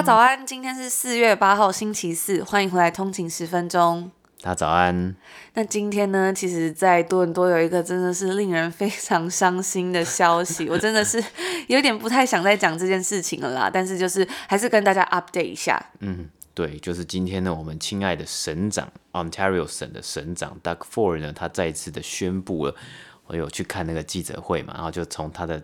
家早安，今天是四月八号星期四，欢迎回来通勤十分钟。大家早安。那今天呢，其实，在多伦多有一个真的是令人非常伤心的消息，我真的是有点不太想再讲这件事情了啦。但是就是还是跟大家 update 一下。嗯，对，就是今天呢，我们亲爱的省长 Ontario 省的省长 Doug Ford 呢，他再一次的宣布了，我有去看那个记者会嘛，然后就从他的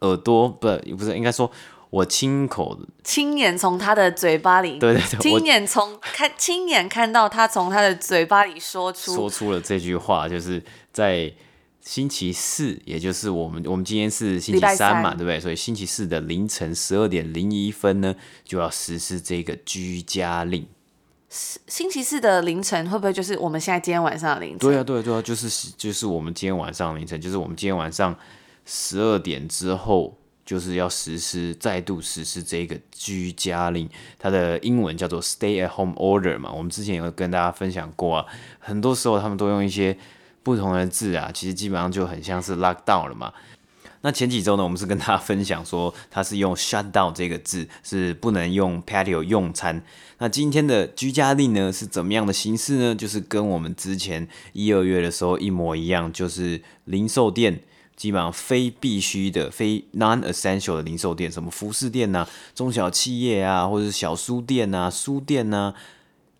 耳朵，不，不是，应该说。我亲口亲眼从他的嘴巴里，对对对，亲眼从看亲眼看到他从他的嘴巴里说出说出了这句话，就是在星期四，也就是我们我们今天是星期三嘛，对不对？所以星期四的凌晨十二点零一分呢，就要实施这个居家令。星期四的凌晨会不会就是我们现在今天晚上的凌晨？对啊，对啊，对啊，就是就是我们今天晚上凌晨，就是我们今天晚上十二点之后。就是要实施，再度实施这个居家令，它的英文叫做 Stay at Home Order 嘛。我们之前有跟大家分享过啊，很多时候他们都用一些不同的字啊，其实基本上就很像是 Lockdown 了嘛。那前几周呢，我们是跟大家分享说，它是用 Shutdown 这个字，是不能用 Patio 用餐。那今天的居家令呢，是怎么样的形式呢？就是跟我们之前一二月的时候一模一样，就是零售店。基本上非必须的、非 non-essential 的零售店，什么服饰店呐、啊、中小企业啊，或者是小书店呐、啊、书店呐、啊，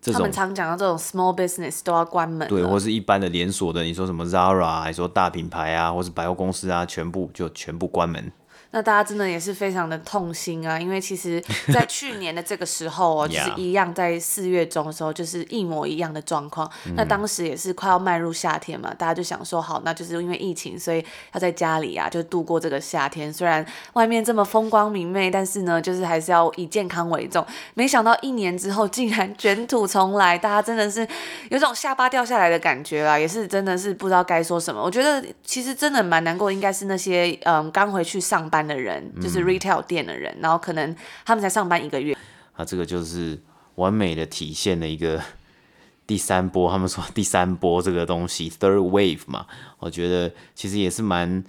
这种他们常讲到这种 small business 都要关门。对，或是一般的连锁的，你说什么 Zara，还说大品牌啊，或是百货公司啊，全部就全部关门。那大家真的也是非常的痛心啊，因为其实，在去年的这个时候哦，就是一样在四月中的时候，就是一模一样的状况。那当时也是快要迈入夏天嘛，大家就想说，好，那就是因为疫情，所以要在家里啊，就度过这个夏天。虽然外面这么风光明媚，但是呢，就是还是要以健康为重。没想到一年之后，竟然卷土重来，大家真的是有种下巴掉下来的感觉啦，也是真的是不知道该说什么。我觉得其实真的蛮难过，应该是那些嗯刚回去上班的人，就是 retail 店的人，嗯，然后可能他们才上班一个月，啊，这个就是完美的体现了一个 第三波。他们说 第三波这个东西 third wave 嘛，我觉得其实也是蛮，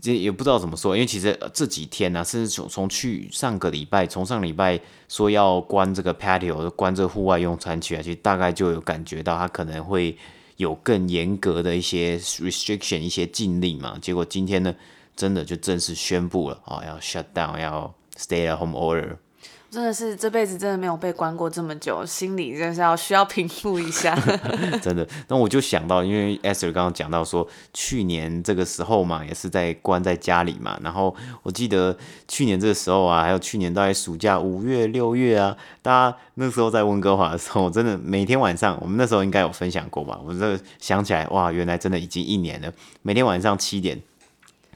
这也不知道怎么说，因为其实这几天呢，啊，甚至从从去上个礼拜，从上礼拜说要关这个 patio，关这户外用餐区啊，其实大概就有感觉到它可能会有更严格的一些 restriction，一些禁令嘛。结果今天呢？真的就正式宣布了啊，要 shut down，要 stay at home order。真的是这辈子真的没有被关过这么久，心里真的是要需要平复一下。真的，那我就想到，因为 Esther 刚刚讲到说，去年这个时候嘛，也是在关在家里嘛。然后我记得去年这个时候啊，还有去年大概暑假五月、六月啊，大家那时候在温哥华的时候，真的每天晚上，我们那时候应该有分享过吧？我这想起来，哇，原来真的已经一年了，每天晚上七点。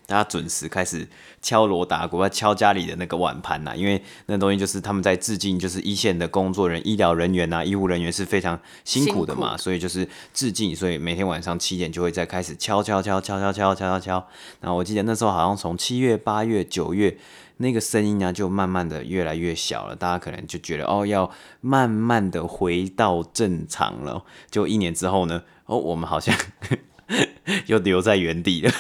大家准时开始敲锣打鼓，要敲家里的那个碗盘呐，因为那东西就是他们在致敬，就是一线的工作人员、医疗人员呐、医护人员是非常辛苦的嘛，所以就是致敬，所以每天晚上七点就会再开始敲敲敲敲敲敲敲敲敲。然后我记得那时候好像从七月、八月、九月，那个声音呢就慢慢的越来越小了，大家可能就觉得哦，要慢慢的回到正常了。就一年之后呢，哦，我们好像 又留在原地了。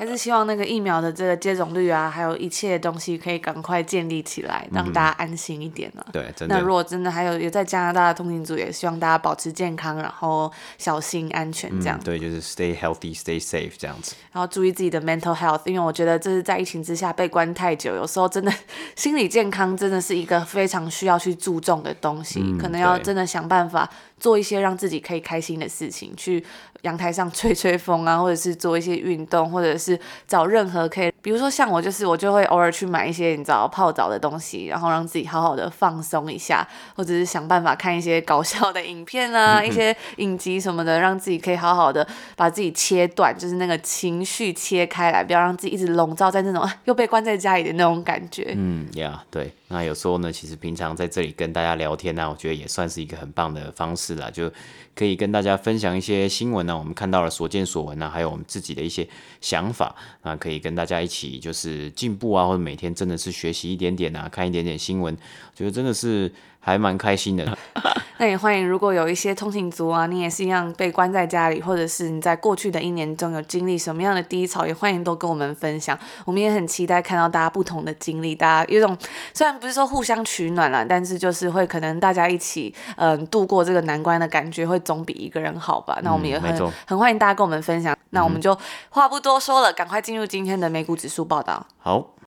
还是希望那个疫苗的这个接种率啊，还有一切东西可以赶快建立起来，让大家安心一点呢、啊嗯。对，真的。那如果真的还有也在加拿大的通勤族，也希望大家保持健康，然后小心安全这样、嗯。对，就是 stay healthy, stay safe 这样子。然后注意自己的 mental health，因为我觉得这是在疫情之下被关太久，有时候真的 心理健康真的是一个非常需要去注重的东西，嗯、可能要真的想办法做一些让自己可以开心的事情，去阳台上吹吹风啊，或者是做一些运动，或者是。找任何可以比如说像我，就是我就会偶尔去买一些你知道泡澡的东西，然后让自己好好的放松一下，或者是想办法看一些搞笑的影片啊，一些影集什么的，让自己可以好好的把自己切断，就是那个情绪切开来，不要让自己一直笼罩在那种又被关在家里的那种感觉。嗯，呀、yeah，对。那有时候呢，其实平常在这里跟大家聊天呢、啊，我觉得也算是一个很棒的方式啦，就可以跟大家分享一些新闻呢、啊，我们看到了所见所闻呢、啊，还有我们自己的一些想法啊，可以跟大家一起就是进步啊，或者每天真的是学习一点点啊，看一点点新闻，觉得真的是。还蛮开心的，那也欢迎，如果有一些通勤族啊，你也是一样被关在家里，或者是你在过去的一年中有经历什么样的低潮，也欢迎都跟我们分享。我们也很期待看到大家不同的经历，大家有种虽然不是说互相取暖啦，但是就是会可能大家一起嗯度过这个难关的感觉，会总比一个人好吧？那我们也很、嗯、很欢迎大家跟我们分享。那我们就话不多说了，赶快进入今天的美股指数报道。好。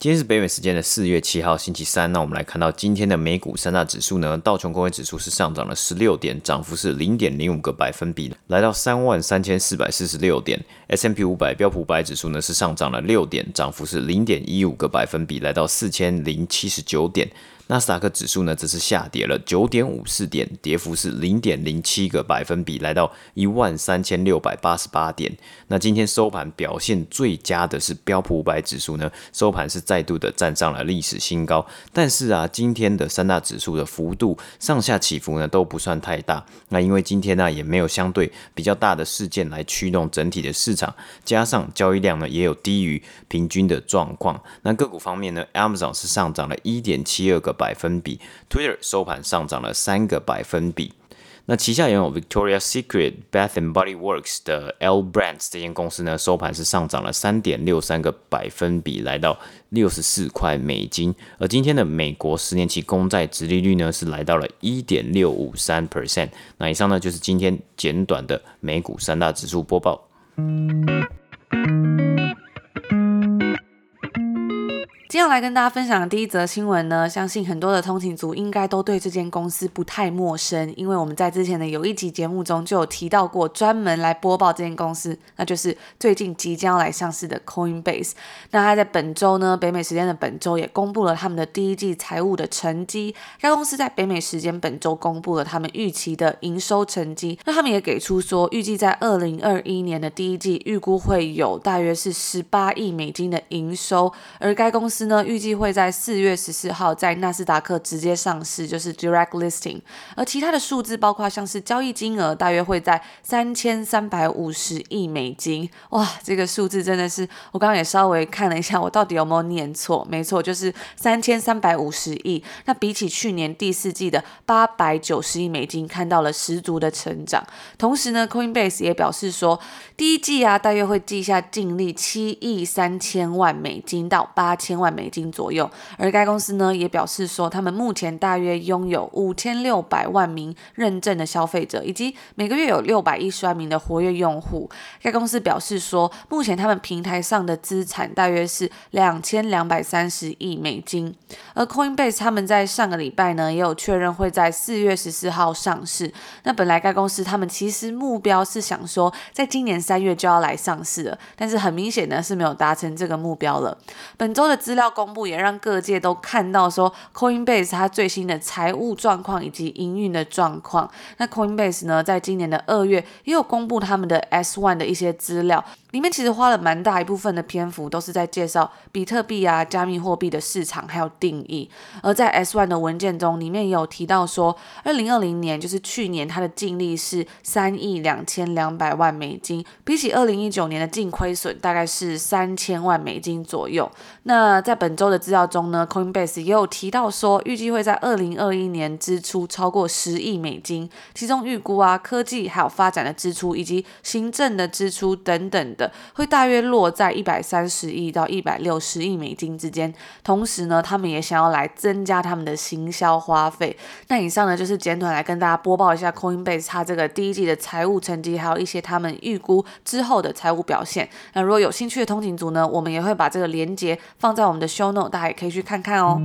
今天是北美时间的四月七号星期三，那我们来看到今天的美股三大指数呢，道琼工业指数是上涨了十六点，涨幅是零点零五个百分比，来到三万三千四百四十六点。；S M P 五百标普五百指数呢是上涨了六点，涨幅是零点一五个百分比，来到四千零七十九点。纳斯达克指数呢，则是下跌了九点五四点，跌幅是零点零七个百分比，来到一万三千六百八十八点。那今天收盘表现最佳的是标普五百指数呢，收盘是再度的站上了历史新高。但是啊，今天的三大指数的幅度上下起伏呢都不算太大。那因为今天呢也没有相对比较大的事件来驱动整体的市场，加上交易量呢也有低于平均的状况。那个股方面呢，Amazon 是上涨了一点七二个。百分比，Twitter 收盘上涨了三个百分比。那旗下拥有 Victoria's Secret、Bath and Body Works 的 L Brands 这间公司呢，收盘是上涨了三点六三个百分比，来到六十四块美金。而今天的美国十年期公债殖利率呢，是来到了一点六五三 percent。那以上呢，就是今天简短的美股三大指数播报。今天要来跟大家分享的第一则新闻呢，相信很多的通勤族应该都对这间公司不太陌生，因为我们在之前的有一集节目中就有提到过，专门来播报这间公司，那就是最近即将要来上市的 Coinbase。那它在本周呢，北美时间的本周也公布了他们的第一季财务的成绩。该公司在北美时间本周公布了他们预期的营收成绩，那他们也给出说，预计在二零二一年的第一季预估会有大约是十八亿美金的营收，而该公司。呢，预计会在四月十四号在纳斯达克直接上市，就是 Direct Listing。而其他的数字包括像是交易金额，大约会在三千三百五十亿美金。哇，这个数字真的是，我刚刚也稍微看了一下，我到底有没有念错？没错，就是三千三百五十亿。那比起去年第四季的八百九十亿美金，看到了十足的成长。同时呢，Coinbase 也表示说，第一季啊，大约会记下净利七亿三千万美金到八千万。美金左右，而该公司呢也表示说，他们目前大约拥有五千六百万名认证的消费者，以及每个月有六百一十万名的活跃用户。该公司表示说，目前他们平台上的资产大约是两千两百三十亿美金。而 Coinbase 他们在上个礼拜呢也有确认会在四月十四号上市。那本来该公司他们其实目标是想说，在今年三月就要来上市了，但是很明显呢是没有达成这个目标了。本周的资料公布也让各界都看到说，Coinbase 它最新的财务状况以及营运的状况。那 Coinbase 呢，在今年的二月也有公布他们的 S1 的一些资料。里面其实花了蛮大一部分的篇幅，都是在介绍比特币啊、加密货币的市场还有定义。而在 S1 的文件中，里面也有提到说，二零二零年就是去年它的净利是三亿两千两百万美金，比起二零一九年的净亏损大概是三千万美金左右。那在本周的资料中呢，Coinbase 也有提到说，预计会在二零二一年支出超过十亿美金，其中预估啊科技还有发展的支出以及行政的支出等等。的会大约落在一百三十亿到一百六十亿美金之间，同时呢，他们也想要来增加他们的行销花费。那以上呢，就是简短来跟大家播报一下 Coinbase 它这个第一季的财务成绩，还有一些他们预估之后的财务表现。那如果有兴趣的通勤族呢，我们也会把这个连接放在我们的 Show Note，大家也可以去看看哦。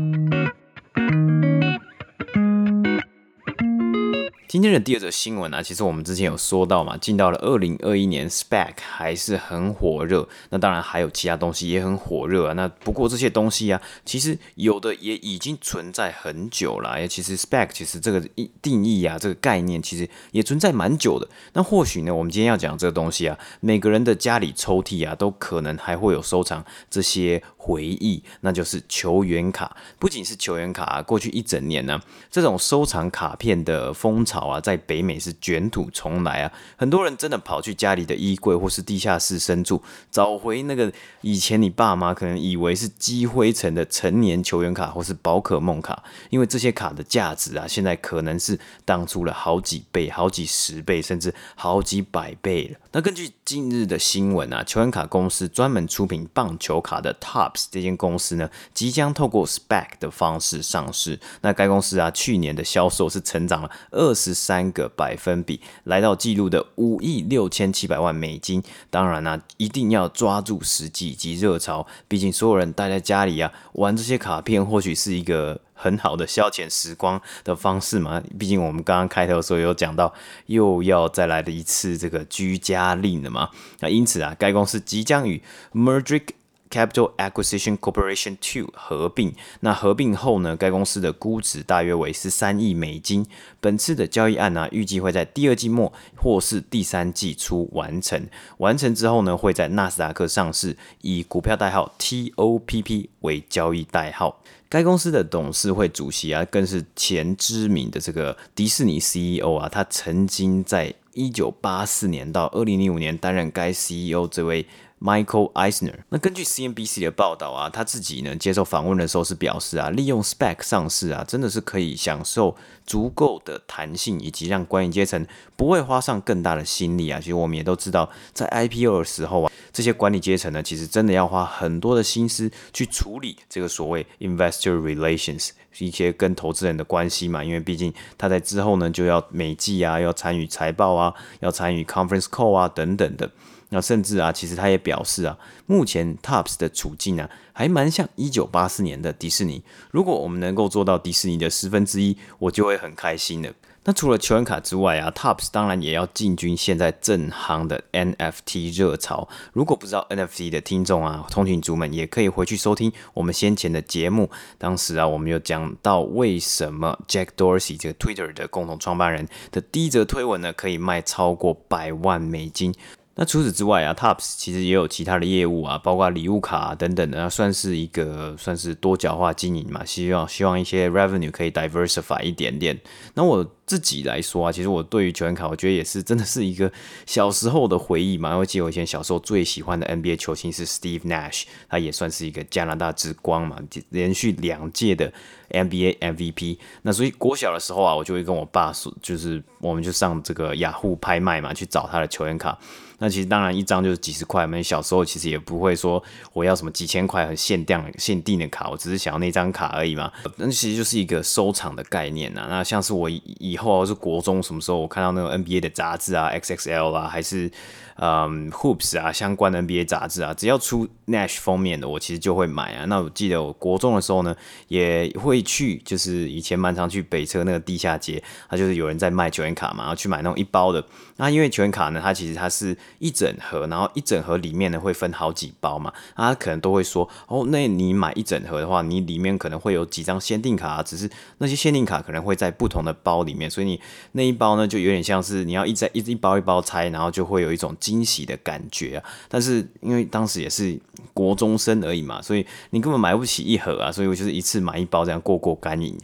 今天的第二则新闻啊，其实我们之前有说到嘛，进到了二零二一年，spec 还是很火热。那当然还有其他东西也很火热啊。那不过这些东西啊，其实有的也已经存在很久了。哎，其实 spec 其实这个定义啊，这个概念其实也存在蛮久的。那或许呢，我们今天要讲这个东西啊，每个人的家里抽屉啊，都可能还会有收藏这些回忆，那就是球员卡。不仅是球员卡啊，过去一整年呢，这种收藏卡片的风潮。啊，在北美是卷土重来啊！很多人真的跑去家里的衣柜或是地下室深处，找回那个以前你爸妈可能以为是积灰尘的成年球员卡或是宝可梦卡，因为这些卡的价值啊，现在可能是当初了好几倍、好几十倍，甚至好几百倍了。那根据近日的新闻啊，球员卡公司专门出品棒球卡的 Tops 这间公司呢，即将透过 Spec 的方式上市。那该公司啊，去年的销售是成长了二十三个百分比，来到纪录的五亿六千七百万美金。当然呢、啊，一定要抓住时机及热潮，毕竟所有人待在家里啊，玩这些卡片或许是一个很好的消遣时光的方式嘛。毕竟我们刚刚开头的时候有讲到，又要再来的一次这个居家令了嘛。那因此啊，该公司即将与 Merdrick Capital Acquisition Corporation Two 合并，那合并后呢，该公司的估值大约为十三亿美金。本次的交易案呢、预计会在第二季末或是第三季初完成。完成之后呢，会在纳斯达克上市，以股票代号 TOPP 为交易代号。该公司的董事会主席啊，更是前知名的这个迪士尼 CEO 啊，他曾经在一九八四年到二零零五年担任该 CEO 这位。Michael Eisner，那根据 CNBC 的报道啊，他自己呢接受访问的时候是表示啊，利用 SPAC 上市啊，真的是可以享受足够的弹性，以及让管理阶层不会花上更大的心力啊。其实我们也都知道，在 IPO 的时候啊，这些管理阶层呢，其实真的要花很多的心思去处理这个所谓 investor relations 一些跟投资人的关系嘛，因为毕竟他在之后呢就要每季啊，要参与财报啊，要参与 conference call 啊等等的。那甚至啊，其实他也表示啊，目前 TOPS 的处境啊，还蛮像一九八四年的迪士尼。如果我们能够做到迪士尼的十分之一，我就会很开心了。那除了球员卡之外啊，TOPS 当然也要进军现在正夯的 NFT 热潮。如果不知道 NFT 的听众啊，通勤族们也可以回去收听我们先前的节目。当时啊，我们有讲到为什么 Jack Dorsey 这个 Twitter 的共同创办人的第一则推文呢，可以卖超过百万美金。那除此之外啊，TOPS 其实也有其他的业务啊，包括礼物卡啊等等的，那算是一个算是多角化经营嘛，希望希望一些 revenue 可以 diversify 一点点。那我自己来说啊，其实我对于球员卡，我觉得也是真的是一个小时候的回忆嘛。我记得我以前小时候最喜欢的 NBA 球星是 Steve Nash，他也算是一个加拿大之光嘛，连续两届的 NBA MVP。那所以国小的时候啊，我就会跟我爸说，就是我们就上这个雅虎拍卖嘛，去找他的球员卡。那其实当然一张就是几十块，我们小时候其实也不会说我要什么几千块很限量限定的卡，我只是想要那张卡而已嘛。那其实就是一个收藏的概念呐。那像是我以以后是国中什么时候，我看到那种 NBA 的杂志啊，XXL 啊，还是。嗯，Hoops 啊，相关的 NBA 杂志啊，只要出 Nash 封面的，我其实就会买啊。那我记得我国中的时候呢，也会去，就是以前蛮常去北车那个地下街，它就是有人在卖球员卡嘛，然后去买那种一包的。那因为球员卡呢，它其实它是一整盒，然后一整盒里面呢会分好几包嘛，它可能都会说，哦，那你买一整盒的话，你里面可能会有几张限定卡，只是那些限定卡可能会在不同的包里面，所以你那一包呢就有点像是你要一在一一包一包拆，然后就会有一种。惊喜的感觉啊！但是因为当时也是国中生而已嘛，所以你根本买不起一盒啊，所以我就是一次买一包这样过过干瘾。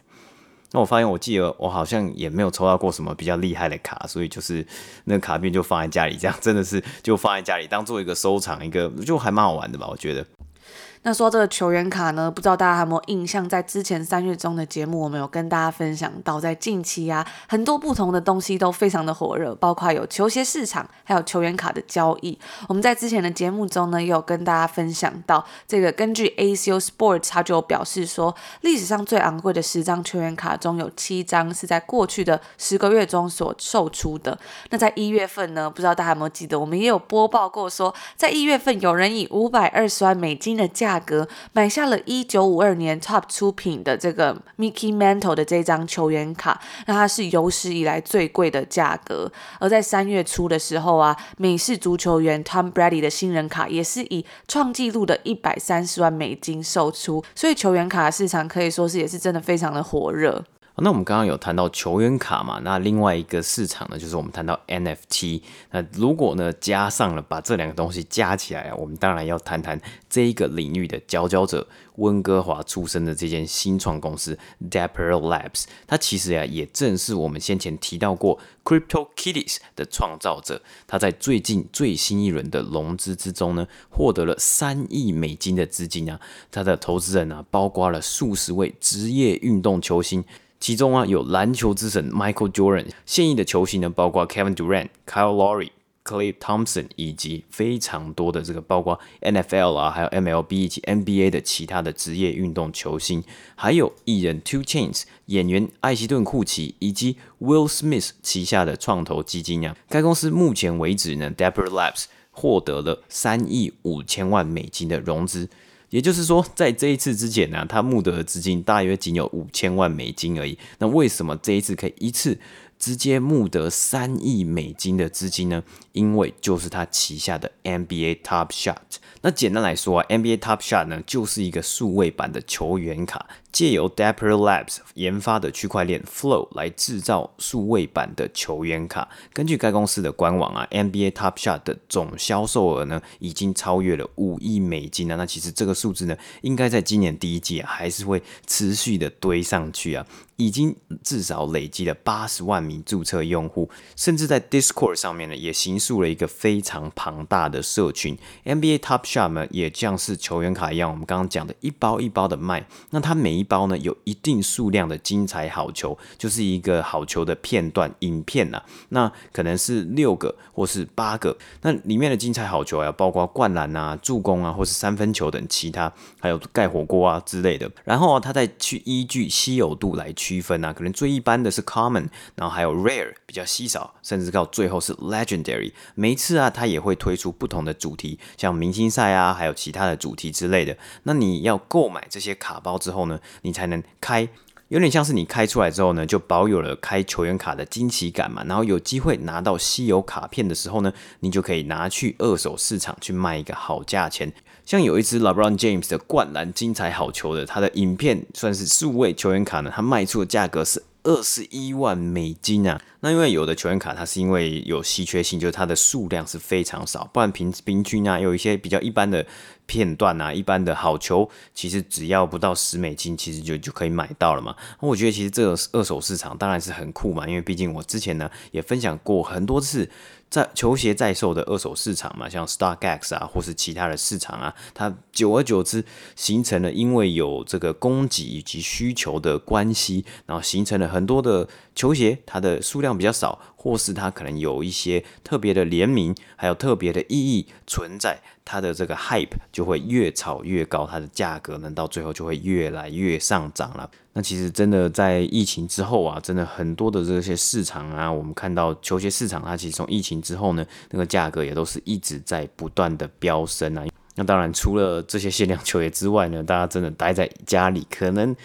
那我发现，我记得我好像也没有抽到过什么比较厉害的卡，所以就是那个卡片就放在家里，这样真的是就放在家里当做一个收藏，一个就还蛮好玩的吧，我觉得。那说这个球员卡呢，不知道大家有没有印象？在之前三月中的节目，我们有跟大家分享到，在近期啊，很多不同的东西都非常的火热，包括有球鞋市场，还有球员卡的交易。我们在之前的节目中呢，也有跟大家分享到，这个根据 ACO Sports，他就表示说，历史上最昂贵的十张球员卡中有七张是在过去的十个月中所售出的。那在一月份呢，不知道大家有没有记得，我们也有播报过说，在一月份有人以五百二十万美金的价价格买下了一九五二年 Top 出品的这个 Mickey Mantle 的这张球员卡，那它是有史以来最贵的价格。而在三月初的时候啊，美式足球员 Tom Brady 的新人卡也是以创纪录的一百三十万美金售出，所以球员卡市场可以说是也是真的非常的火热。那我们刚刚有谈到球员卡嘛，那另外一个市场呢，就是我们谈到 NFT。那如果呢加上了把这两个东西加起来啊，我们当然要谈谈这一个领域的佼佼者，温哥华出生的这间新创公司 Dapper Labs。它其实呀，也正是我们先前提到过 CryptoKitties 的创造者。他在最近最新一轮的融资之中呢，获得了三亿美金的资金啊。他的投资人啊，包括了数十位职业运动球星。其中啊，有篮球之神 Michael Jordan，现役的球星呢，包括 Kevin Durant、Kyle Lowry、Clay Thompson，以及非常多的这个包括 NFL 啊，还有 MLB 以及 NBA 的其他的职业运动球星，还有艺人 Two Chainz、演员艾希顿库奇以及 Will Smith 旗下的创投基金啊。该公司目前为止呢，Dapper Labs 获得了三亿五千万美金的融资。也就是说，在这一次之前呢，他募得的资金大约仅有五千万美金而已。那为什么这一次可以一次直接募得三亿美金的资金呢？因为就是他旗下的 NBA Top Shot。那简单来说啊，NBA Top Shot 呢就是一个数位版的球员卡，借由 Dapper Labs 研发的区块链 Flow 来制造数位版的球员卡。根据该公司的官网啊，NBA Top Shot 的总销售额呢已经超越了五亿美金啊。那其实这个数字呢，应该在今年第一季啊还是会持续的堆上去啊，已经至少累积了八十万名注册用户，甚至在 Discord 上面呢也形塑了一个非常庞大的社群。NBA Top Shot 呢，也像是球员卡一样，我们刚刚讲的一包一包的卖。那它每一包呢，有一定数量的精彩好球，就是一个好球的片段影片呐、啊。那可能是六个或是八个。那里面的精彩好球啊，包括灌篮啊、助攻啊，或是三分球等其他，还有盖火锅啊之类的。然后啊，他再去依据稀有度来区分啊，可能最一般的是 Common，然后还有 Rare 比较稀少，甚至到最后是 Legendary。每一次啊，他也会推出不同的主题，像明星赛啊，还有其他的主题之类的。那你要购买这些卡包之后呢，你才能开，有点像是你开出来之后呢，就保有了开球员卡的惊奇感嘛。然后有机会拿到稀有卡片的时候呢，你就可以拿去二手市场去卖一个好价钱。像有一只 LeBron James 的灌篮精彩好球的，它的影片算是数位球员卡呢，它卖出的价格是二十一万美金啊。那因为有的球员卡它是因为有稀缺性，就是它的数量是非常少，不然平平均啊，有一些比较一般的片段啊，一般的好球，其实只要不到十美金，其实就就可以买到了嘛。那我觉得其实这个二手市场当然是很酷嘛，因为毕竟我之前呢也分享过很多次。在球鞋在售的二手市场嘛，像 StockX 啊，或是其他的市场啊，它久而久之形成了，因为有这个供给以及需求的关系，然后形成了很多的球鞋，它的数量比较少，或是它可能有一些特别的联名，还有特别的意义存在。它的这个 hype 就会越炒越高，它的价格呢到最后就会越来越上涨了。那其实真的在疫情之后啊，真的很多的这些市场啊，我们看到球鞋市场它其实从疫情之后呢，那个价格也都是一直在不断的飙升啊。那当然除了这些限量球鞋之外呢，大家真的待在家里可能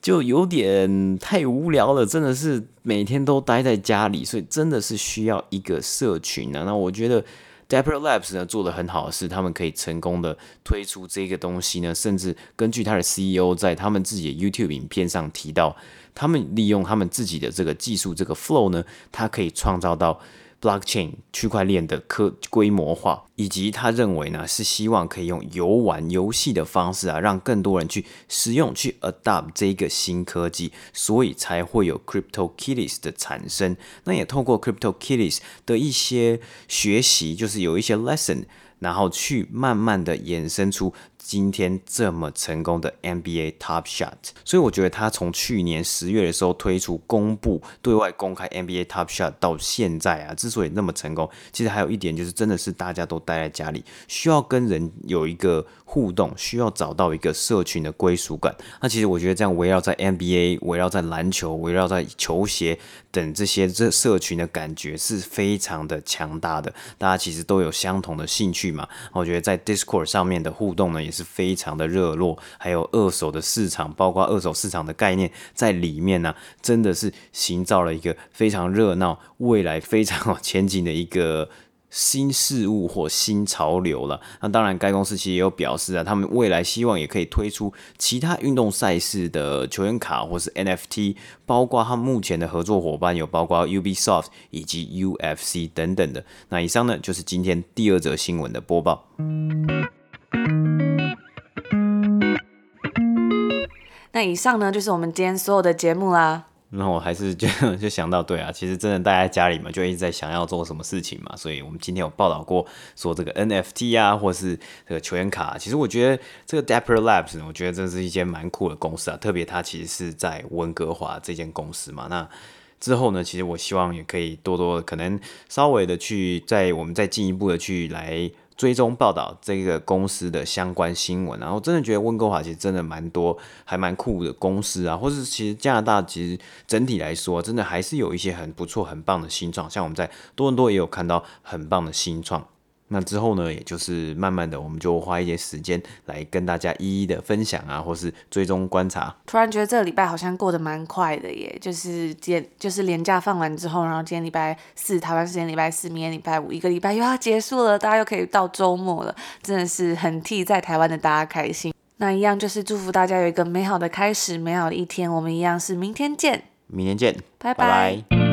就有点太无聊了，真的是每天都待在家里，所以真的是需要一个社群啊。那我觉得。Dapper Labs 呢做的很好的是，他们可以成功的推出这个东西呢，甚至根据他的 CEO 在他们自己的 YouTube 影片上提到，他们利用他们自己的这个技术，这个 Flow 呢，它可以创造到。Blockchain 区块链的科规模化，以及他认为呢是希望可以用游玩游戏的方式啊，让更多人去使用去 adopt 这一个新科技，所以才会有 CryptoKitties 的产生。那也透过 CryptoKitties 的一些学习，就是有一些 lesson，然后去慢慢的衍生出。今天这么成功的 NBA Top Shot，所以我觉得他从去年十月的时候推出公布对外公开 NBA Top Shot 到现在啊，之所以那么成功，其实还有一点就是真的是大家都待在家里，需要跟人有一个互动，需要找到一个社群的归属感。那其实我觉得这样围绕在 NBA、围绕在篮球、围绕在球鞋等这些这社群的感觉是非常的强大的。大家其实都有相同的兴趣嘛，我觉得在 Discord 上面的互动呢也。是非常的热络，还有二手的市场，包括二手市场的概念在里面呢、真的是营造了一个非常热闹、未来非常有前景的一个。新事物或新潮流了，那当然，该公司其实也有表示啊，他们未来希望也可以推出其他运动赛事的球员卡或是 NFT，包括他们目前的合作伙伴有包括 Ubisoft 以及 UFC 等等的。那以上呢，就是今天第二则新闻的播报。那以上呢，就是我们今天所有的节目啦。那我还是就 就想到，对啊，其实真的待在家里嘛，就一直在想要做什么事情嘛。所以我们今天有报道过说这个 NFT 啊，或是这个球员卡。其实我觉得这个 Dapper Labs，我觉得这是一间蛮酷的公司啊。特别它其实是在温哥华这间公司嘛。那之后呢，其实我希望也可以多多可能稍微的去在我们再进一步的去来。追踪报道这个公司的相关新闻，然后真的觉得温哥华其实真的蛮多，还蛮酷的公司啊，或是其实加拿大其实整体来说，真的还是有一些很不错、很棒的新创，像我们在多伦多也有看到很棒的新创。那之后呢，也就是慢慢的，我们就花一些时间来跟大家一一的分享啊，或是追踪观察。突然觉得这个礼拜好像过得蛮快的耶，就是今就是连假放完之后，然后今天礼拜四，台湾时间礼拜四，明天礼拜五，一个礼拜又要结束了，大家又可以到周末了，真的是很替在台湾的大家开心。那一样就是祝福大家有一个美好的开始，美好的一天。我们一样是明天见，明天见，拜拜。拜拜。